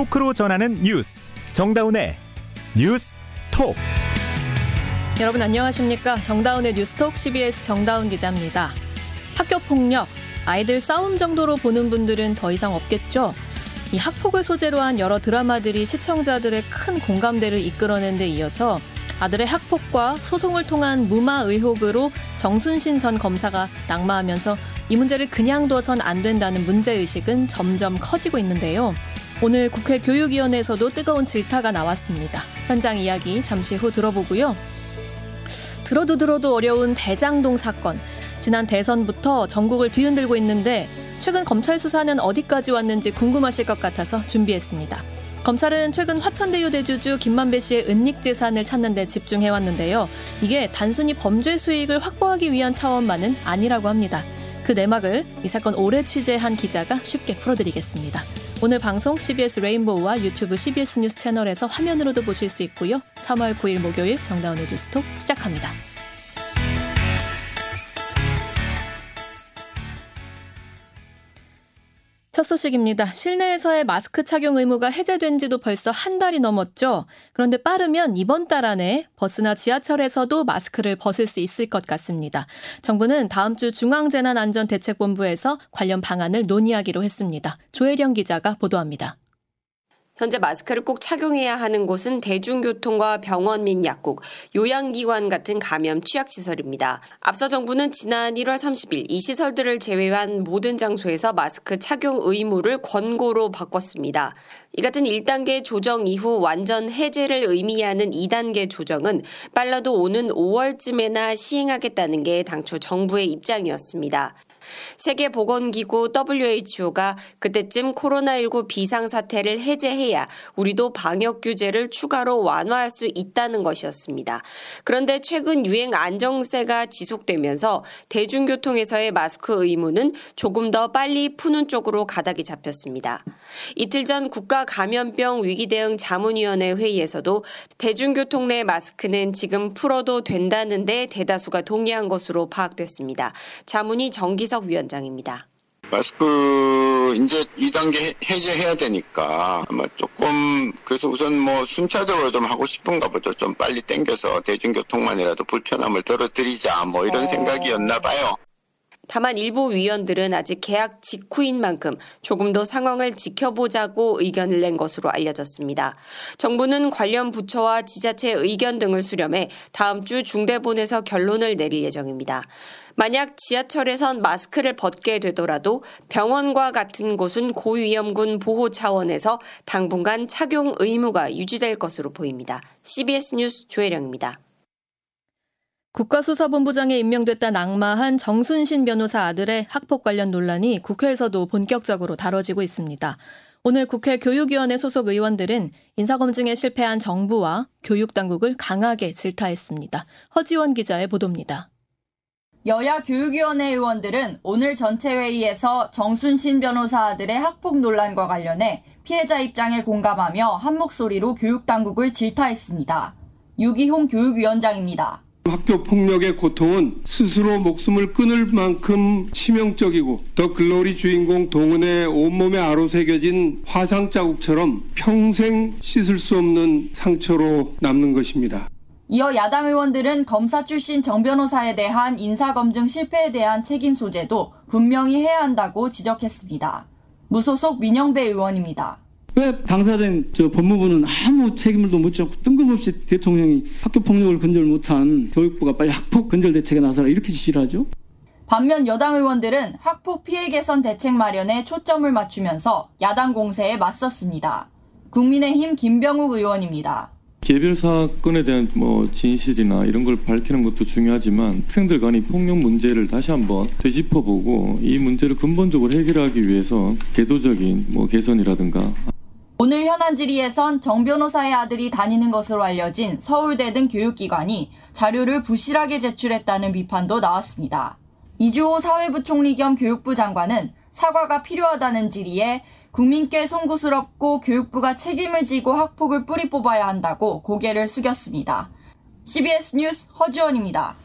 토크로 전하는 뉴스 정다운의 뉴스 톡 여러분 안녕하십니까 정다운의 뉴스톡 CBS 정다운 기자입니다. 학교 폭력 아이들 싸움 정도로 보는 분들은 더 이상 없겠죠. 이 학폭을 소재로 한 여러 드라마들이 시청자들의 큰 공감대를 이끌어낸 데 이어서 아들의 학폭과 소송을 통한 무마 의혹으로 정순신 전 검사가 낙마하면서 이 문제를 그냥 둬선 안 된다는 문제의식은 점점 커지고 있는데요. 오늘 국회 교육위원회에서도 뜨거운 질타가 나왔습니다. 현장 이야기 잠시 후 들어보고요. 들어도 들어도 어려운 대장동 사건. 지난 대선부터 전국을 뒤흔들고 있는데 최근 검찰 수사는 어디까지 왔는지 궁금하실 것 같아서 준비했습니다. 검찰은 최근 화천대유 대주주 김만배 씨의 은닉 재산을 찾는 데 집중해 왔는데요. 이게 단순히 범죄 수익을 확보하기 위한 차원만은 아니라고 합니다. 그 내막을 이 사건 오래 취재한 기자가 쉽게 풀어드리겠습니다. 오늘 방송 CBS 레인보우와 유튜브 CBS 뉴스 채널에서 화면으로도 보실 수 있고요. 3월 9일 목요일 정다운의 뉴스톡 시작합니다. 첫 소식입니다. 실내에서의 마스크 착용 의무가 해제된 지도 벌써 한 달이 넘었죠. 그런데 빠르면 이번 달 안에 버스나 지하철에서도 마스크를 벗을 수 있을 것 같습니다. 정부는 다음 주 중앙재난안전대책본부에서 관련 방안을 논의하기로 했습니다. 조혜령 기자가 보도합니다. 현재 마스크를 꼭 착용해야 하는 곳은 대중교통과 병원 및 약국, 요양기관 같은 감염 취약시설입니다. 앞서 정부는 지난 1월 30일 이 시설들을 제외한 모든 장소에서 마스크 착용 의무를 권고로 바꿨습니다. 이 같은 1단계 조정 이후 완전 해제를 의미하는 2단계 조정은 빨라도 오는 5월쯤에나 시행하겠다는 게 당초 정부의 입장이었습니다. 세계보건기구 WHO가 그때쯤 코로나19 비상사태를 해제해야 우리도 방역 규제를 추가로 완화할 수 있다는 것이었습니다. 그런데 최근 유행 안정세가 지속되면서 대중교통에서의 마스크 의무는 조금 더 빨리 푸는 쪽으로 가닥이 잡혔습니다. 이틀 전 국가 감염병 위기 대응 자문위원회 회의에서도 대중교통 내 마스크는 지금 풀어도 된다는데 대다수가 동의한 것으로 파악됐습니다. 자문위 정기석 이준석 위원장입니다. 마스크 이제 2단계 해제해야 되니까 아마 조금 그래서 우선 뭐 순차적으로 좀 하고 싶은가 보죠. 좀 빨리 땡겨서 대중교통만이라도 불편함을 덜어드리자 뭐 이런 어... 생각이었나 봐요. 다만 일부 위원들은 아직 계약 직후인 만큼 조금 더 상황을 지켜보자고 의견을 낸 것으로 알려졌습니다. 정부는 관련 부처와 지자체 의견 등을 수렴해 다음 주 중대본에서 결론을 내릴 예정입니다. 만약 지하철에선 마스크를 벗게 되더라도 병원과 같은 곳은 고위험군 보호 차원에서 당분간 착용 의무가 유지될 것으로 보입니다. CBS 뉴스 조혜령입니다. 국가수사본부장에 임명됐다 낙마한 정순신 변호사 아들의 학폭 관련 논란이 국회에서도 본격적으로 다뤄지고 있습니다. 오늘 국회 교육위원회 소속 의원들은 인사검증에 실패한 정부와 교육당국을 강하게 질타했습니다. 허지원 기자의 보도입니다. 여야 교육위원회 의원들은 오늘 전체 회의에서 정순신 변호사 아들의 학폭 논란과 관련해 피해자 입장에 공감하며 한 목소리로 교육당국을 질타했습니다. 유기홍 교육위원장입니다. 학교 폭력의 고통은 스스로 목숨을 끊을 만큼 치명적이고 더 글로리 주인공 동은의 온몸에 아로새겨진 화상 자국처럼 평생 씻을 수 없는 상처로 남는 것입니다. 이어 야당 의원들은 검사 출신 정 변호사에 대한 인사검증 실패에 대한 책임 소재도 분명히 해야 한다고 지적했습니다. 무소속 민영배 의원입니다. 왜 당사자인 저 법무부는 아무 책임을도 못 졌고 뜬금없이 대통령이 학교 폭력을 근절 못한 교육부가 빨리 학폭 근절 대책에 나서라 이렇게 지시를 하죠? 반면 여당 의원들은 학폭 피해 개선 대책 마련에 초점을 맞추면서 야당 공세에 맞섰습니다. 국민의힘 김병욱 의원입니다. 개별 사건에 대한 뭐 진실이나 이런 걸 밝히는 것도 중요하지만 학생들 간의 폭력 문제를 다시 한번 되짚어보고 이 문제를 근본적으로 해결하기 위해서 제도적인 뭐 개선이라든가 오늘 현안 질의에선 정 변호사의 아들이 다니는 것으로 알려진 서울대 등 교육기관이 자료를 부실하게 제출했다는 비판도 나왔습니다. 이주호 사회부총리 겸 교육부 장관은 사과가 필요하다는 질의에 국민께 송구스럽고 교육부가 책임을 지고 학폭을 뿌리 뽑아야 한다고 고개를 숙였습니다. CBS 뉴스 허주원입니다.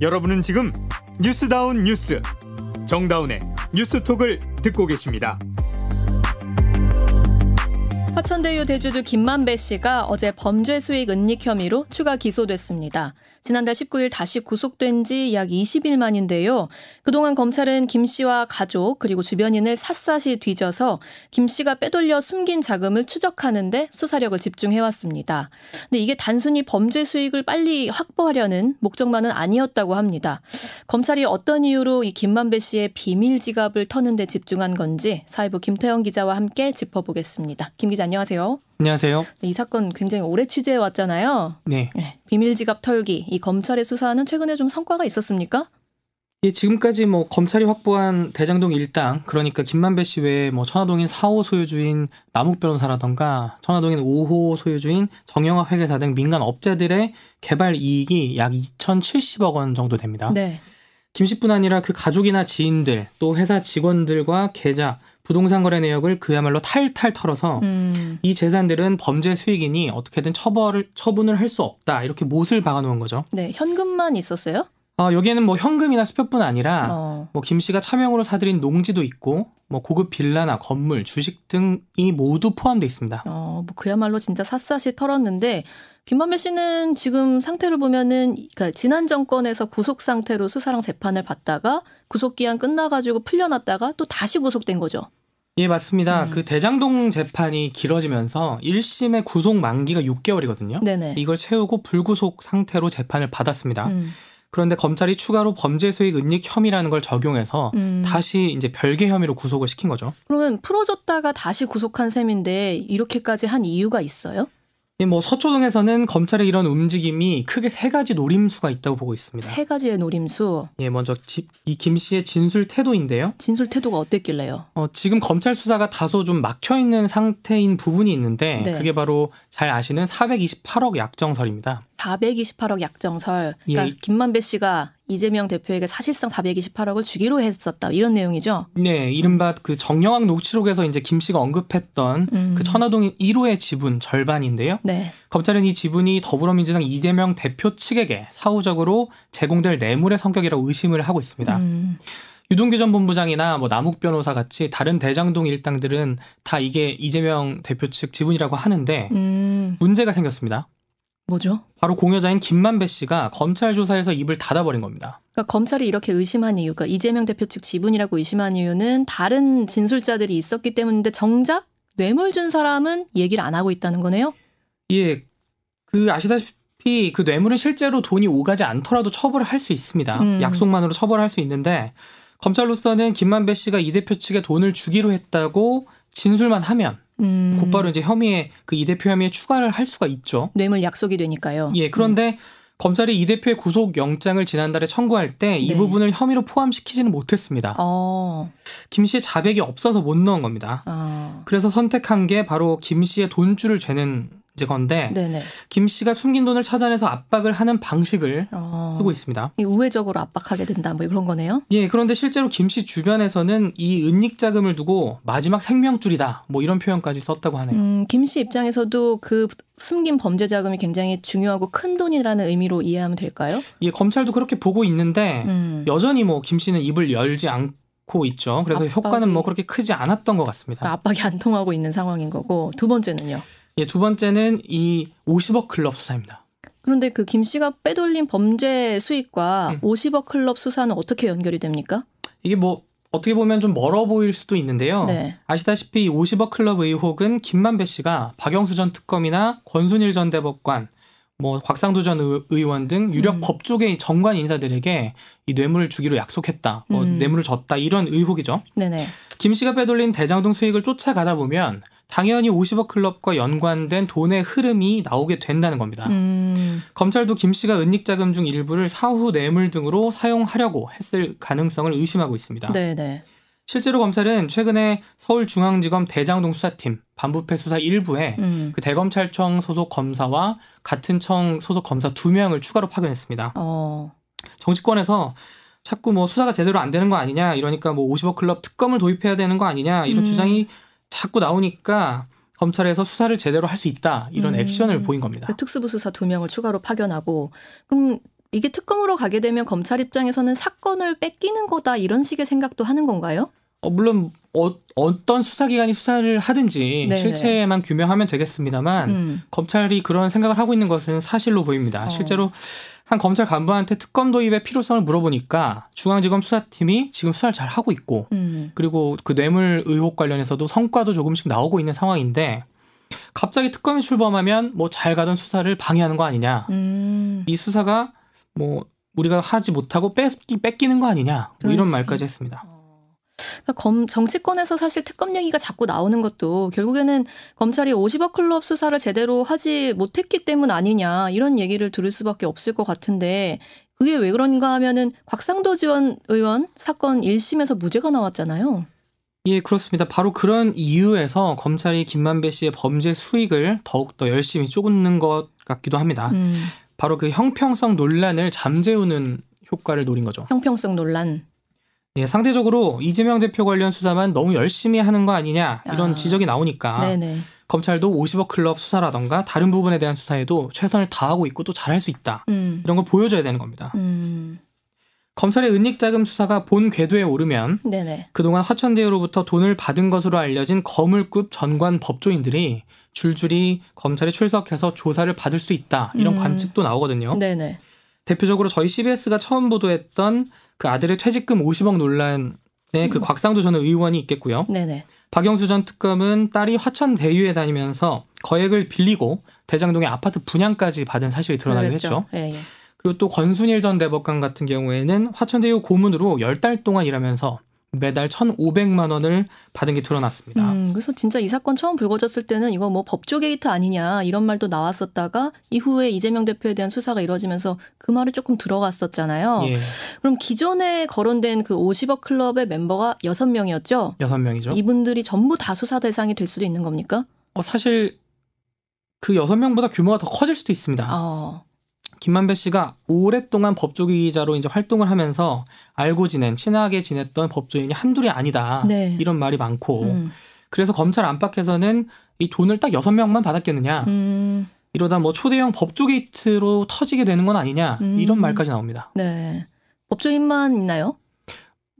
여러분은 지금 뉴스다운 뉴스 정다운의 뉴스톡을 듣고 계십니다. 화천대유 대주주 김만배 씨가 어제 범죄 수익 은닉 혐의로 추가 기소됐습니다. 지난달 19일 다시 구속된 지 약 20일 만인데요. 그동안 검찰은 김 씨와 가족 그리고 주변인을 샅샅이 뒤져서 김 씨가 빼돌려 숨긴 자금을 추적하는데 수사력을 집중해왔습니다. 근데 이게 단순히 범죄 수익을 빨리 확보하려는 목적만은 아니었다고 합니다. 검찰이 어떤 이유로 이 김만배 씨의 비밀 지갑을 터는 데 집중한 건지 사회부 김태영 기자와 함께 짚어보겠습니다. 김 기자 안녕하세요. 안녕하세요. 이 사건 굉장히 오래 취재해 왔잖아요. 네. 네, 비밀 지갑 털기 이 검찰의 수사는 최근에 좀 성과가 있었습니까? 예, 지금까지 뭐 검찰이 확보한 대장동 일당 그러니까 김만배 씨 외에 뭐 천화동인 4호 소유주인 남욱 변호사라던가 천화동인 5호 소유주인 정영학 회계사 등 민간 업자들의 개발 이익이 약 2,070억 원 정도 됩니다. 네. 김 씨뿐 아니라 그 가족이나 지인들 또 회사 직원들과 계좌 부동산 거래 내역을 그야말로 탈탈 털어서 음, 이 재산들은 범죄 수익이니 어떻게든 처벌을 처분을 할 수 없다 이렇게 못을 박아놓은 거죠. 네 현금만 있었어요? 어, 여기에는 뭐 현금이나 수표뿐 아니라 어, 뭐김 씨가 차명으로 사들인 농지도 있고 뭐 고급 빌라나 건물, 주식 등이 모두 포함되어 있습니다. 어, 뭐 그야말로 진짜 샅샅이 털었는데 김만배 씨는 지금 상태를 보면은 그러니까 지난 정권에서 구속 상태로 수사랑 재판을 받다가 구속 기한 끝나가지고 풀려났다가 또 다시 구속된 거죠. 예, 맞습니다. 음. 그 대장동 재판이 길어지면서 1심의 구속 만기가 6개월이거든요. 네네. 이걸 채우고 불구속 상태로 재판을 받았습니다. 음, 그런데 검찰이 추가로 범죄 수익 은닉 혐의라는 걸 적용해서 음. 다시 이제 별개 혐의로 구속을 시킨 거죠. 그러면 풀어줬다가 다시 구속한 셈인데 이렇게까지 한 이유가 있어요? 예, 뭐 서초동에서는 검찰의 이런 움직임이 크게 세 가지 노림수가 있다고 보고 있습니다. 세 가지의 노림수, 예, 먼저 이 김 씨의 진술 태도인데요. 진술 태도가 어땠길래요? 어, 지금 검찰 수사가 다소 좀 막혀 있는 상태인 부분이 있는데 네. 그게 바로 잘 아시는 428억 약정설입니다. 428억 약정설. 그러니까 예. 김만배 씨가 이재명 대표에게 사실상 428억을 주기로 했었다. 이런 내용이죠. 네, 이른바 그 정영학 녹취록에서 이제 김 씨가 언급했던 음. 그 천화동 1호의 지분 절반인데요. 네. 검찰은 이 지분이 더불어민주당 이재명 대표 측에게 사후적으로 제공될 뇌물의 성격이라고 의심을 하고 있습니다. 음, 유동규 전 본부장이나 뭐 남욱 변호사 같이 다른 대장동 일당들은 다 이게 이재명 대표 측 지분이라고 하는데 음, 문제가 생겼습니다. 뭐죠? 바로 공여자인 김만배 씨가 검찰 조사에서 입을 닫아버린 겁니다. 그러니까 검찰이 이렇게 의심한 이유가 이재명 대표 측 지분이라고 의심한 이유는 다른 진술자들이 있었기 때문인데 정작 뇌물 준 사람은 얘기를 안 하고 있다는 거네요. 예, 그 아시다시피 그 뇌물은 실제로 돈이 오가지 않더라도 처벌을 할 수 있습니다. 음. 약속만으로 처벌할 수 있는데 검찰로서는 김만배 씨가 이 대표 측에 돈을 주기로 했다고 진술만 하면 음, 곧바로 이제 혐의에 그 이 대표 혐의에 추가를 할 수가 있죠. 뇌물 약속이 되니까요. 예, 그런데 검찰이 이 대표의 구속 영장을 지난달에 청구할 때이 네. 부분을 혐의로 포함시키지는 못했습니다. 어, 김 씨의 자백이 없어서 못 넣은 겁니다. 어, 그래서 선택한 게 바로 김 씨의 돈줄을 죄는 이제 건데 네네. 김 씨가 숨긴 돈을 찾아내서 압박을 하는 방식을 어, 쓰고 있습니다. 이 우회적으로 압박하게 된다, 뭐 그런 거네요. 예, 그런데 실제로 김 씨 주변에서는 이 은닉 자금을 두고 마지막 생명줄이다, 뭐 이런 표현까지 썼다고 하네요. 음, 김 씨 입장에서도 그 숨긴 범죄 자금이 굉장히 중요하고 큰 돈이라는 의미로 이해하면 될까요? 예, 검찰도 그렇게 보고 있는데 음. 여전히 뭐 김 씨는 입을 열지 않고 있죠. 그래서 압박이- 효과는 뭐 그렇게 크지 않았던 것 같습니다. 그러니까 압박이 안 통하고 있는 상황인 거고 두 번째는요. 예, 두 번째는 이 50억 클럽 수사입니다. 그런데 그 김 씨가 빼돌린 범죄 수익과 음. 50억 클럽 수사는 어떻게 연결이 됩니까? 이게 뭐 어떻게 보면 좀 멀어 보일 수도 있는데요. 네. 아시다시피 이 50억 클럽 의혹은 김만배 씨가 박영수 전 특검이나 권순일 전 대법관, 뭐 곽상도 전 의- 의원 등 유력 음. 법조계 정관 인사들에게 이 뇌물을 주기로 약속했다, 뭐 음. 뇌물을 줬다 이런 의혹이죠. 네네. 김 씨가 빼돌린 대장동 수익을 쫓아가다 보면 당연히 50억 클럽과 연관된 돈의 흐름이 나오게 된다는 겁니다. 음, 검찰도 김 씨가 은닉 자금 중 일부를 사후 뇌물 등으로 사용하려고 했을 가능성을 의심하고 있습니다. 네네. 실제로 검찰은 최근에 서울중앙지검 대장동 수사팀 반부패 수사 1부에 음, 그 대검찰청 소속 검사와 같은 청 소속 검사 두 명을 추가로 파견했습니다. 어, 정치권에서 자꾸 뭐 수사가 제대로 안 되는 거 아니냐 이러니까 뭐 50억 클럽 특검을 도입해야 되는 거 아니냐 이런 음. 주장이 자꾸 나오니까 검찰에서 수사를 제대로 할 수 있다 이런 음. 액션을 보인 겁니다. 그 특수부 수사 두 명을 추가로 파견하고 그럼 이게 특검으로 가게 되면 검찰 입장에서는 사건을 뺏기는 거다 이런 식의 생각도 하는 건가요? 어, 물론 어, 떤 수사기관이 수사를 하든지 네네. 실체만 규명하면 되겠습니다만 음. 검찰이 그런 생각을 하고 있는 것은 사실로 보입니다. 어. 실제로 한 검찰 간부한테 특검 도입의 필요성을 물어보니까 중앙지검 수사팀이 지금 수사를 잘 하고 있고 음. 그리고 그 뇌물 의혹 관련해서도 성과도 조금씩 나오고 있는 상황인데 갑자기 특검이 출범하면 뭐 잘 가던 수사를 방해하는 거 아니냐. 음. 이 수사가 뭐 우리가 하지 못하고 뺏기, 뺏기는 거 아니냐. 뭐 이런. 말까지 했습니다. 그러니까 검, 정치권에서 사실 특검 얘기가 자꾸 나오는 것도 결국에는 검찰이 50억 클럽 수사를 제대로 하지 못했기 때문 아니냐 이런 얘기를 들을 수밖에 없을 것 같은데 그게 왜 그런가 하면은 곽상도 지원 의원 사건 1심에서 무죄가 나왔잖아요. 예, 그렇습니다. 바로 그런 이유에서 검찰이 김만배 씨의 범죄 수익을 더욱더 열심히 쪼갰는 것 같기도 합니다. 음, 바로 그 형평성 논란을 잠재우는 효과를 노린 거죠. 형평성 논란. 예, 상대적으로 이재명 대표 관련 수사만 너무 열심히 하는 거 아니냐 이런 아. 지적이 나오니까 네네. 검찰도 50억 클럽 수사라던가 다른 부분에 대한 수사에도 최선을 다하고 있고 또 잘할 수 있다. 음, 이런 걸 보여줘야 되는 겁니다. 음, 검찰의 은닉자금 수사가 본 궤도에 오르면 네네. 그동안 화천대유로부터 돈을 받은 것으로 알려진 거물급 전관 법조인들이 줄줄이 검찰에 출석해서 조사를 받을 수 있다. 이런 음. 관측도 나오거든요. 네네. 대표적으로 저희 CBS가 처음 보도했던 그 아들의 퇴직금 50억 논란에 그 곽상도 전 의원이 있겠고요. 네네. 박영수 전 특검은 딸이 화천 대유에 다니면서 거액을 빌리고 대장동의 아파트 분양까지 받은 사실이 드러나기도 그랬죠. 했죠. 예, 예. 그리고 또 권순일 전 대법관 같은 경우에는 화천대유 고문으로 10달 동안 일하면서 매달 1,500만 원을 받은 게 드러났습니다. 음, 그래서 진짜 이 사건 처음 불거졌을 때는 이거 뭐 법조 게이트 아니냐 이런 말도 나왔었다가 이후에 이재명 대표에 대한 수사가 이루어지면서 그 말이 조금 들어갔었잖아요. 예, 그럼 기존에 거론된 그 50억 클럽의 멤버가 6명이었죠? 여섯 명이죠. 이분들이 전부 다 수사 대상이 될 수도 있는 겁니까? 어, 사실 그 여섯 명보다 규모가 더 커질 수도 있습니다. 어. 김만배 씨가 오랫동안 법조기자로 이제 활동을 하면서 알고 지낸 친하게 지냈던 법조인이 한둘이 아니다. 네. 이런 말이 많고 음. 그래서 검찰 안팎에서는 이 돈을 딱 여섯 명만 받았겠느냐. 음. 이러다 뭐 초대형 법조 게이트로 터지게 되는 건 아니냐. 음. 이런 말까지 나옵니다. 네. 법조인만 있나요?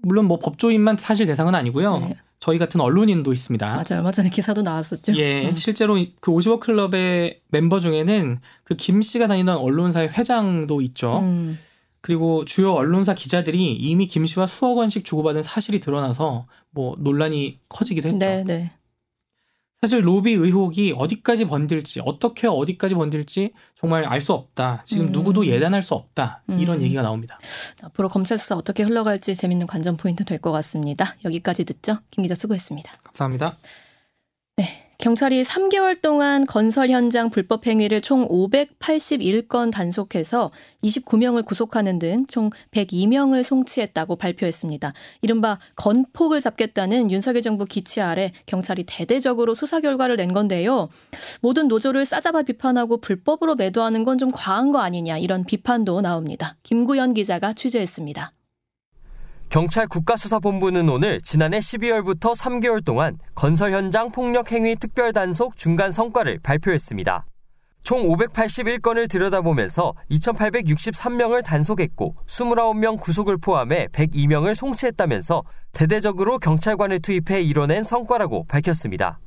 물론 뭐 법조인만 사실 대상은 아니고요. 네. 저희 같은 언론인도 있습니다. 맞아요. 얼마 전에 기사도 나왔었죠. 예, 음. 실제로 그 50억 클럽의 멤버 중에는 그 김 씨가 다니던 언론사의 회장도 있죠. 음. 그리고 주요 언론사 기자들이 이미 김 씨와 수억 원씩 주고받은 사실이 드러나서 뭐 논란이 커지기도 했죠. 네, 네. 사실 로비 의혹이 어디까지 번질지 어떻게 어디까지 번질지 정말 알 수 없다. 지금 음. 누구도 예단할 수 없다. 이런 음. 얘기가 나옵니다. 앞으로 검찰 수사 어떻게 흘러갈지 재밌는 관전 포인트 될 것 같습니다. 여기까지 듣죠. 김 기자 수고했습니다. 감사합니다. 네. 경찰이 3개월 동안 건설 현장 불법 행위를 총 581건 단속해서 29명을 구속하는 등 총 102명을 송치했다고 발표했습니다. 이른바 건폭을 잡겠다는 윤석열 정부 기치 아래 경찰이 대대적으로 수사 결과를 낸 건데요. 모든 노조를 싸잡아 비판하고 불법으로 매도하는 건 좀 과한 거 아니냐 이런 비판도 나옵니다. 김구현 기자가 취재했습니다. 경찰 국가수사본부는 오늘 지난해 12월부터 3개월 동안 건설 현장 폭력 행위 특별 단속 중간 성과를 발표했습니다. 총 581건을 들여다보면서 2,863명을 단속했고 29명 구속을 포함해 102명을 송치했다면서 대대적으로 경찰관을 투입해 이뤄낸 성과라고 밝혔습니다.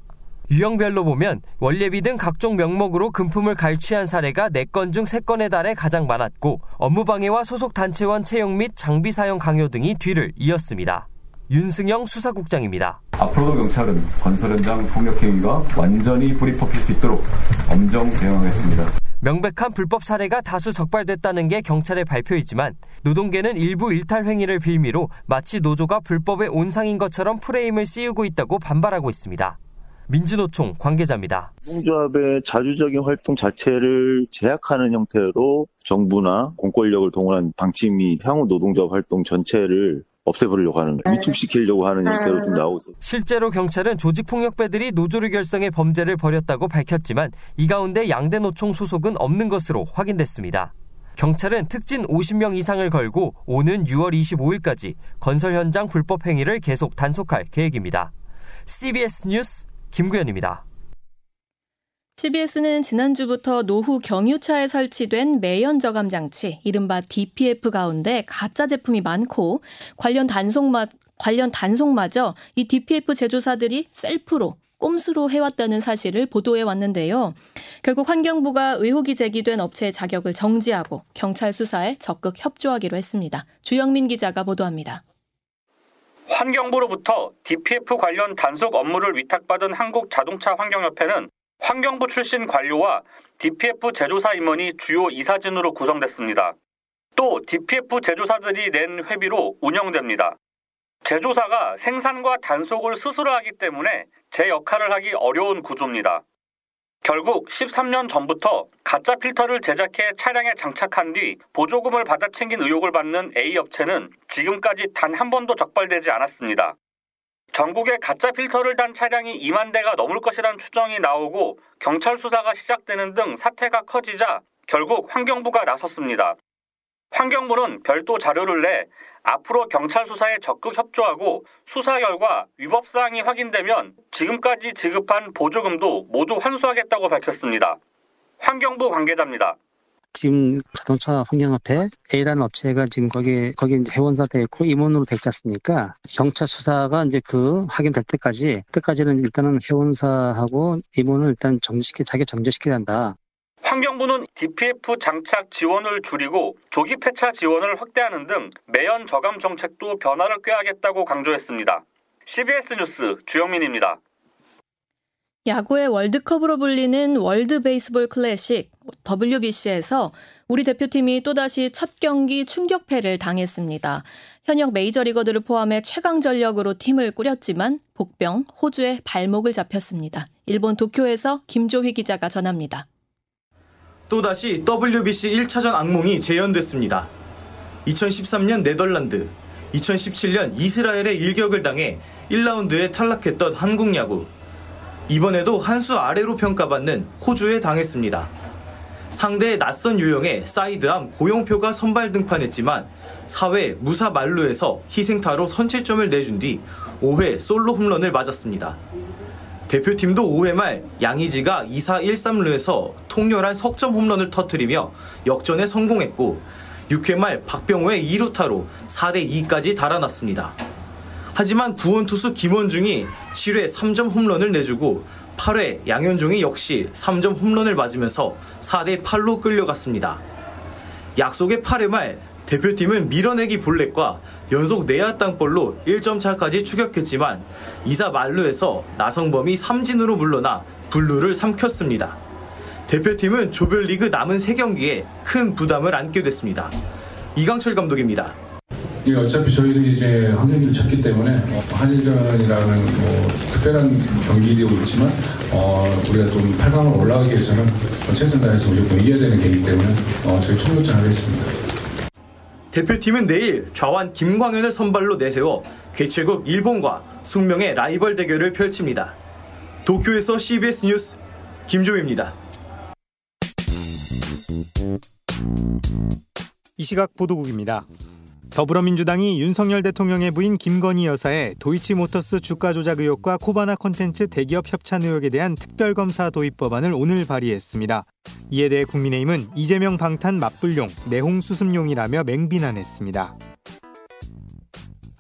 유형별로 보면 원례비 등 각종 명목으로 금품을 갈취한 사례가 4건 중 3건에 달해 가장 많았고 업무방해와 소속 단체원 채용 및 장비 사용 강요 등이 뒤를 이었습니다. 윤승영 수사국장입니다. 앞으로도 경찰은 건설 현장 폭력 행위가 완전히 불이 뽑힐 수 있도록 엄정 대응하겠습니다. 명백한 불법 사례가 다수 적발됐다는 게 경찰의 발표이지만 노동계는 일부 일탈 행위를 빌미로 마치 노조가 불법의 온상인 것처럼 프레임을 씌우고 있다고 반발하고 있습니다. 민주노총 관계자입니다. 노동조합의 자주적인 활동 자체를 제약하는 형태로 정부나 공권력을 동원한 방침이 향후 노동조합 활동 전체를 없애버리려고 하는 거예요. 위축시키려고 하는 형태로 좀 나오고 있어요. 실제로 경찰은 조직폭력배들이 노조를 결성해 범죄를 벌였다고 밝혔지만 이 가운데 양대 노총 소속은 없는 것으로 확인됐습니다. 경찰은 특진 50명 이상을 걸고 오는 6월 25일까지 건설 현장 불법 행위를 계속 단속할 계획입니다. CBS 뉴스 김구현입니다. CBS는 지난주부터 노후 경유차에 설치된 매연 저감 장치, 이른바 DPF 가운데 가짜 제품이 많고 관련 단속 마, 관련 단속마저 이 DPF 제조사들이 셀프로 꼼수로 해왔다는 사실을 보도해 왔는데요. 결국 환경부가 의혹이 제기된 업체의 자격을 정지하고 경찰 수사에 적극 협조하기로 했습니다. 주영민 기자가 보도합니다. 환경부로부터 DPF 관련 단속 업무를 위탁받은 한국자동차환경협회는 환경부 출신 관료와 DPF 제조사 임원이 주요 이사진으로 구성됐습니다. 또 DPF 제조사들이 낸 회비로 운영됩니다. 제조사가 생산과 단속을 스스로 하기 때문에 제 역할을 하기 어려운 구조입니다. 결국 13년 전부터 가짜 필터를 제작해 차량에 장착한 뒤 보조금을 받아 챙긴 의혹을 받는 A 업체는 지금까지 단 한 번도 적발되지 않았습니다. 전국에 가짜 필터를 단 차량이 2만 대가 넘을 것이란 추정이 나오고 경찰 수사가 시작되는 등 사태가 커지자 결국 환경부가 나섰습니다. 환경부는 별도 자료를 내 앞으로 경찰 수사에 적극 협조하고 수사 결과 위법 사항이 확인되면 지금까지 지급한 보조금도 모두 환수하겠다고 밝혔습니다. 환경부 관계자입니다. 지금 자동차 환경협회 A라는 업체가 지금 거기 거기 이제 회원사 돼 있고 임원으로 됐지 않습니까? 경찰 수사가 이제 그 확인될 때까지 끝까지는 일단은 회원사하고 임원을 일단 정지시켜 자기 정지시켜야 한다. 환경부는 DPF 장착 지원을 줄이고 조기 폐차 지원을 확대하는 등 매연 저감 정책도 변화를 꾀하겠다고 강조했습니다. CBS 뉴스 주영민입니다. 야구의 월드컵으로 불리는 월드 베이스볼 클래식 WBC에서 우리 대표팀이 또다시 첫 경기 충격패를 당했습니다. 현역 메이저리거들을 포함해 최강 전력으로 팀을 꾸렸지만 복병 호주에 발목을 잡혔습니다. 일본 도쿄에서 김조휘 기자가 전합니다. 또다시 WBC 1차전 악몽이 재현됐습니다. 2013년 네덜란드, 2017년 이스라엘의 일격을 당해 1라운드에 탈락했던 한국 야구. 이번에도 한 수 아래로 평가받는 호주에 당했습니다. 상대의 낯선 유형의 사이드암 고용표가 선발 등판했지만 4회 무사 만루에서 희생타로 선취점을 내준 뒤 5회 솔로 홈런을 맞았습니다. 대표팀도 5회 말 양의지가 2사 1삼루에서 통렬한 석점 홈런을 터뜨리며 역전에 성공했고 6회 말 박병호의 2루타로 4대 2까지 달아났습니다. 하지만 구원 투수 김원중이 7회 3점 홈런을 내주고 8회 양현종이 역시 3점 홈런을 맞으면서 4대 8로 끌려갔습니다. 약속의 8회 말 대표팀은 밀어내기 볼넷과 연속 내야 땅볼로 1점 차까지 추격했지만 2사 만루에서 나성범이 삼진으로 물러나 블루를 삼켰습니다. 대표팀은 조별리그 남은 3경기에 큰 부담을 안게 됐습니다. 이강철 감독입니다. 예, 어차피 저희는 이제 환경기를 쳤기 때문에 어, 한일전이라는 뭐 특별한 경기이고 있지만 어, 우리가 좀 8강으로 올라가기 위해서는 최선 다해서 무조건 이겨야 되는 게임이기 때문에 어, 저희 총력전 하겠습니다. 대표팀은 내일 좌완 김광현을 선발로 내세워 개최국 일본과 숙명의 라이벌 대결을 펼칩니다. 도쿄에서 CBS 뉴스 김조입니다. 이 시각 보도국입니다. 더불어민주당이 윤석열 대통령의 부인 김건희 여사의 도이치모터스 주가 조작 의혹과 코바나 콘텐츠 대기업 협찬 의혹에 대한 특별검사 도입 법안을 오늘 발의했습니다. 이에 대해 국민의힘은 이재명 방탄 맞불용, 내홍 수습용이라며 맹비난했습니다.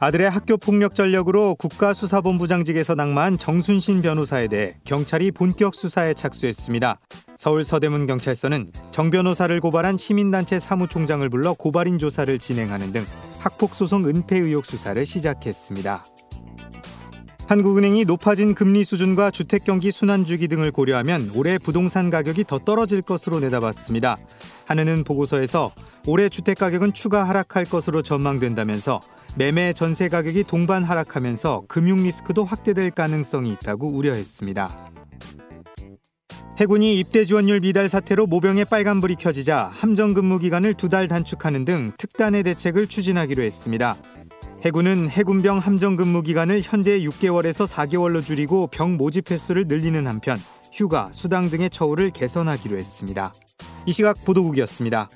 아들의 학교 폭력 전력으로 국가수사본부장직에서 낙마한 정순신 변호사에 대해 경찰이 본격 수사에 착수했습니다. 서울 서대문 경찰서는 정 변호사를 고발한 시민단체 사무총장을 불러 고발인 조사를 진행하는 등 학폭 소송 은폐 의혹 수사를 시작했습니다. 한국은행이 높아진 금리 수준과 주택 경기 순환 주기 등을 고려하면 올해 부동산 가격이 더 떨어질 것으로 내다봤습니다. 한은은 보고서에서 올해 주택 가격은 추가 하락할 것으로 전망된다면서 매매 전세 가격이 동반 하락하면서 금융 리스크도 확대될 가능성이 있다고 우려했습니다. 해군이 입대 지원율 미달 사태로 모병에 빨간불이 켜지자 함정 근무 기간을 두 달 단축하는 등 특단의 대책을 추진하기로 했습니다. 해군은 해군병 함정 근무 기간을 현재 6개월에서 4개월로 줄이고 병 모집 횟수를 늘리는 한편 휴가, 수당 등의 처우를 개선하기로 했습니다. 이 시각 보도국이었습니다.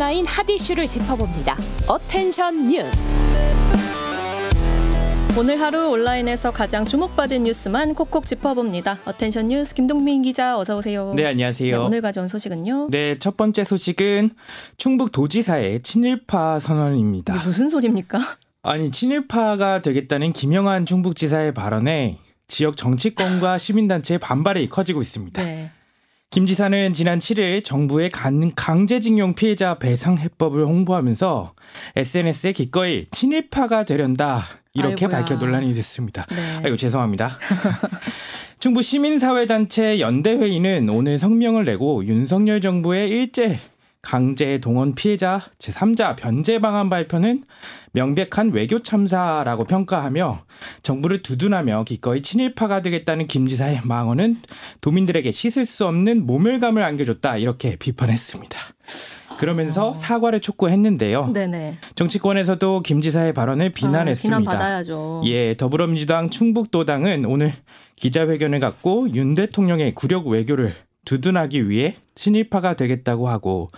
온라인 핫 이슈를 짚어봅니다. Attention 뉴스. 오늘 하루 온라인에서 가장 주목받은 뉴스만 콕콕 짚어봅니다. Attention 뉴스 김동민 기자 어서 오세요. 네, 안녕하세요. 네, 오늘 가져온 소식은요? 네, 첫 번째 소식은 충북 도지사의 친일파 선언입니다. 무슨 소리입니까? 아니, 친일파가 되겠다는 김영환 충북지사의 발언에 지역 정치권과 시민단체의 반발이 커지고 있습니다. 네. 김 지사는 지난 7일 정부의 간- 강제징용 피해자 배상 해법을 홍보하면서 SNS에 기꺼이 친일파가 되련다 이렇게 아이고야. 밝혀 논란이 됐습니다. 네. 아이고 죄송합니다. 충북 시민사회단체 연대회의는 오늘 성명을 내고 윤석열 정부의 일제 강제 동원 피해자 제3자 변제 방안 발표는 명백한 외교 참사라고 평가하며 정부를 두둔하며 기꺼이 친일파가 되겠다는 김 지사의 망언은 도민들에게 씻을 수 없는 모멸감을 안겨줬다 이렇게 비판했습니다. 그러면서 사과를 촉구했는데요. 네네. 정치권에서도 김 지사의 발언을 비난했습니다. 아, 비난 받아야죠. 예, 더불어민주당 충북도당은 오늘 기자회견을 갖고 윤 대통령의 굴욕 외교를 두둔하기 위해 친일파가 되겠다고 하고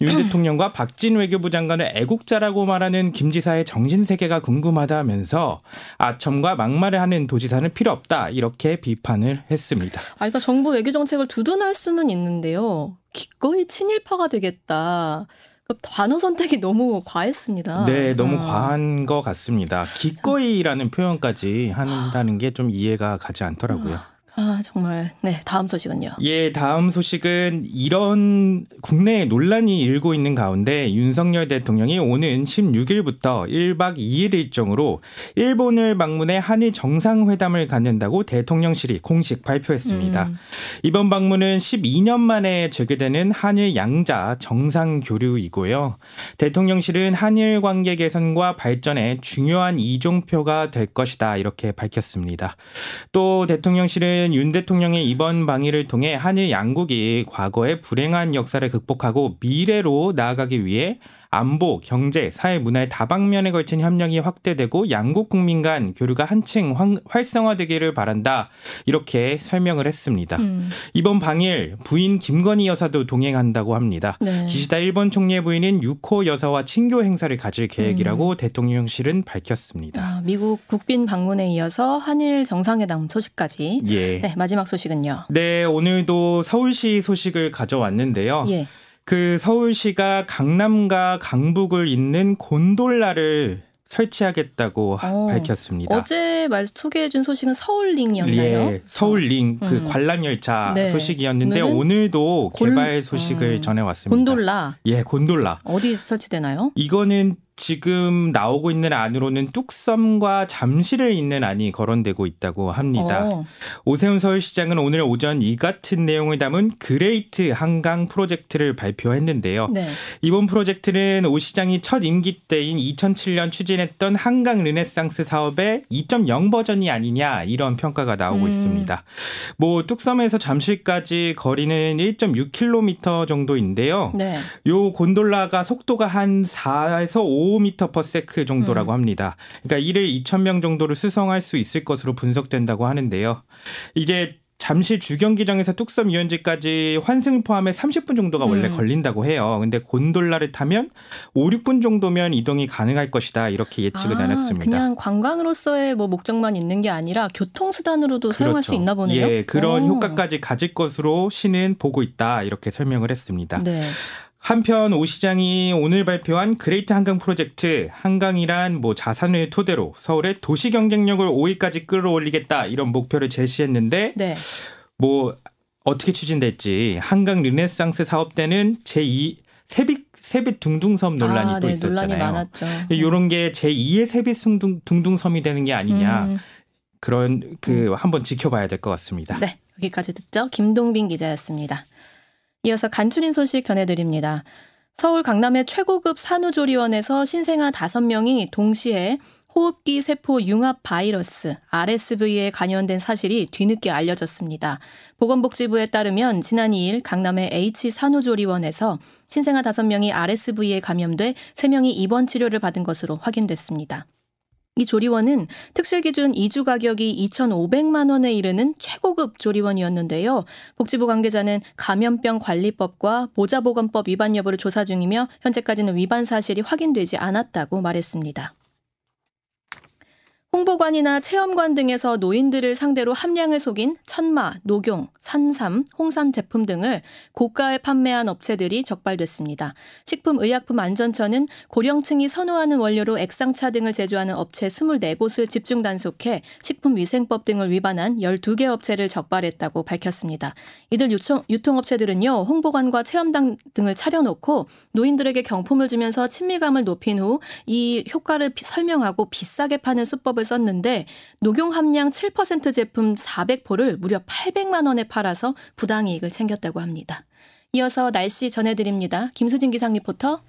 윤 대통령과 박진 외교부 장관을 애국자라고 말하는 김 지사의 정신 세계가 궁금하다면서 아첨과 막말을 하는 도지사는 필요 없다 이렇게 비판을 했습니다. 아, 그러니까 정부 외교 정책을 두둔할 수는 있는데요. 기꺼이 친일파가 되겠다. 그 단어 선택이 너무 과했습니다. 네, 너무 어. 과한 것 같습니다. 기꺼이라는 표현까지 한다는 게 좀 이해가 가지 않더라고요. 아, 정말. 네, 다음 소식은요. 예, 다음 소식은 이런 국내에 논란이 일고 있는 가운데 윤석열 대통령이 오는 16일부터 1박 2일 일정으로 일본을 방문해 한일 정상회담을 갖는다고 대통령실이 공식 발표했습니다. 음. 이번 방문은 12년 만에 재개되는 한일 양자 정상 교류이고요. 대통령실은 한일 관계 개선과 발전에 중요한 이종표가 될 것이다 이렇게 밝혔습니다. 또 대통령실은 윤 대통령의 이번 방위를 통해 한일 양국이 과거의 불행한 역사를 극복하고 미래로 나아가기 위해 안보, 경제, 사회, 문화의 다방면에 걸친 협력이 확대되고 양국 국민 간 교류가 한층 활- 활성화되기를 바란다. 이렇게 설명을 했습니다. 음. 이번 방일 부인 김건희 여사도 동행한다고 합니다. 네. 기시다 일본 총리의 부인인 유코 여사와 친교 행사를 가질 계획이라고 대통령실은 밝혔습니다. 아, 미국 국빈 방문에 이어서 한일 정상회담 소식까지. 예. 네, 마지막 소식은요. 네, 오늘도 서울시 소식을 가져왔는데요. 예. 그 서울시가 강남과 강북을 잇는 곤돌라를 설치하겠다고 하- 어, 밝혔습니다. 어제 말 소개해준 소식은 서울링이었나요? 예, 서울링 그 음. 관람 열차 네. 소식이었는데 오늘도 골- 개발 소식을 음. 전해 왔습니다. 곤돌라 예, 곤돌라. 어디 설치되나요? 이거는 지금 나오고 있는 안으로는 뚝섬과 잠실을 잇는 안이 거론되고 있다고 합니다. 어. 오세훈 서울시장은 오늘 오전 이 같은 내용을 담은 그레이트 한강 프로젝트를 발표했는데요. 네. 이번 프로젝트는 오 시장이 첫 임기 때인 2007년 추진했던 한강 르네상스 사업의 2.0 버전이 아니냐 이런 평가가 나오고 음. 있습니다. 뭐 뚝섬에서 잠실까지 거리는 1.6km 정도인데요. 네. 요 곤돌라가 속도가 한 4에서 5m/s 정도라고 음. 합니다. 그러니까 이를 2,000명 정도를 수송할 수 있을 것으로 분석된다고 하는데요. 이제 잠실 주경기장에서 뚝섬 유원지까지 환승을 포함해 30분 정도가 원래 음. 걸린다고 해요. 근데 곤돌라를 타면 5, 6분 정도면 이동이 가능할 것이다. 이렇게 예측을 아, 나눴습니다. 그냥 관광으로서의 뭐 목적만 있는 게 아니라 교통수단으로도 사용할 수 있나 보네요. 예, 그런 오. 효과까지 가질 것으로 시는 보고 있다. 이렇게 설명을 했습니다. 네. 한편 오 시장이 오늘 발표한 그레이트 한강 프로젝트 한강이란 뭐 자산을 토대로 서울의 도시 경쟁력을 5위까지 끌어올리겠다 이런 목표를 제시했는데 네. 뭐 어떻게 추진될지 한강 르네상스 사업 때는 제2 세빛 세빛 둥둥섬 논란이 아, 또 네, 있었잖아요. 논란이 많았죠. 이런 게 제2의 세빛 둥둥, 둥둥 섬이 되는 게 아니냐 음. 그런 그 한번 지켜봐야 될 것 같습니다. 네, 여기까지 듣죠. 김동빈 기자였습니다. 이어서 간추린 소식 전해드립니다. 서울 강남의 최고급 산후조리원에서 신생아 5명이 동시에 호흡기 세포 융합 바이러스 RSV에 간염된 사실이 뒤늦게 알려졌습니다. 보건복지부에 따르면 지난 2일 강남의 H 산후조리원에서 신생아 5명이 RSV에 감염돼 3명이 입원 치료를 받은 것으로 확인됐습니다. 이 조리원은 특실 기준 2주 가격이 2,500만 원에 이르는 최고급 조리원이었는데요. 복지부 관계자는 감염병 관리법과 모자보건법 위반 여부를 조사 중이며 현재까지는 위반 사실이 확인되지 않았다고 말했습니다. 홍보관이나 체험관 등에서 노인들을 상대로 함량을 속인 천마, 녹용, 산삼, 홍삼 제품 등을 고가에 판매한 업체들이 적발됐습니다. 식품의약품안전처는 고령층이 선호하는 원료로 액상차 등을 제조하는 업체 24곳을 집중 단속해 식품위생법 등을 위반한 12개 업체를 적발했다고 밝혔습니다. 이들 유통, 유통업체들은요, 홍보관과 체험당 등을 차려놓고 노인들에게 경품을 주면서 친밀감을 높인 후 이 효과를 설명하고 비싸게 파는 수법을 썼는데 녹용 함량 7% 제품 400포를 무려 800만 원에 팔아서 부당이익을 챙겼다고 합니다. 이어서 날씨 전해드립니다. 김수진 기상 리포터.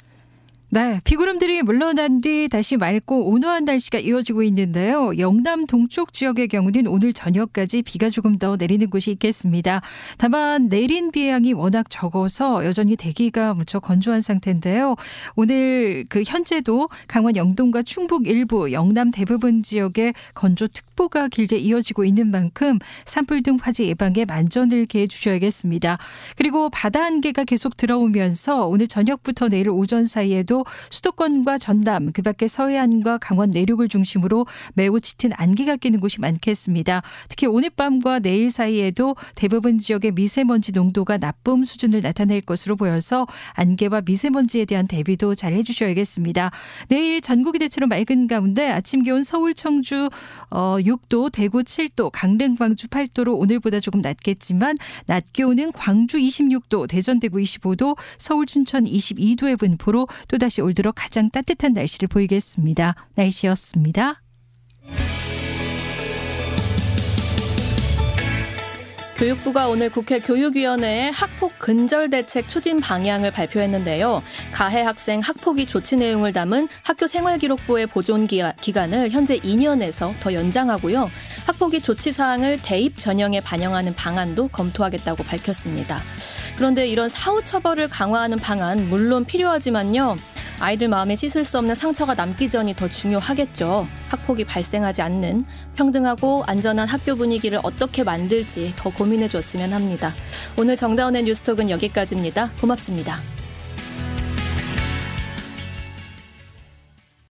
네, 비구름들이 물러난 뒤 다시 맑고 온화한 날씨가 이어지고 있는데요. 영남 동쪽 지역의 경우는 오늘 저녁까지 비가 조금 더 내리는 곳이 있겠습니다. 다만 내린 비의 양이 워낙 적어서 여전히 대기가 무척 건조한 상태인데요. 오늘 그 현재도 강원 영동과 충북 일부, 영남 대부분 지역에 건조 특보가 길게 이어지고 있는 만큼 산불 등 화재 예방에 만전을 기해 주셔야겠습니다. 그리고 바다 안개가 계속 들어오면서 오늘 저녁부터 내일 오전 사이에도 수도권과 전남, 그밖에 서해안과 강원 내륙을 중심으로 매우 짙은 안개가 끼는 곳이 많겠습니다. 특히 오늘 밤과 내일 사이에도 대부분 지역의 미세먼지 농도가 나쁨 수준을 나타낼 것으로 보여서 안개와 미세먼지에 대한 대비도 잘 해주셔야겠습니다. 내일 전국이 대체로 맑은 가운데 아침 기온 서울 청주 6도, 어, 대구 7도, 강릉 광주 8도로 오늘보다 조금 낮겠지만 낮 기온은 광주 26도, 대전 대구 25도, 서울 춘천 22도의 분포로 또다시 다시 올 들어 가장 따뜻한 날씨를 보이겠습니다. 날씨였습니다. 교육부가 오늘 국회 교육위원회에 학폭 근절 대책 추진 방향을 발표했는데요. 가해 학생 학폭위 조치 내용을 담은 학교 생활기록부의 보존 기간을 현재 2년에서 더 연장하고요. 학폭위 조치 사항을 대입 전형에 반영하는 방안도 검토하겠다고 밝혔습니다. 그런데 이런 사후 처벌을 강화하는 방안 물론 필요하지만요. 아이들 마음에 씻을 수 없는 상처가 남기 전이 더 중요하겠죠. 학폭이 발생하지 않는 평등하고 안전한 학교 분위기를 어떻게 만들지 더 고민해 줬으면 합니다. 오늘 정다운의 뉴스톡은 여기까지입니다. 고맙습니다.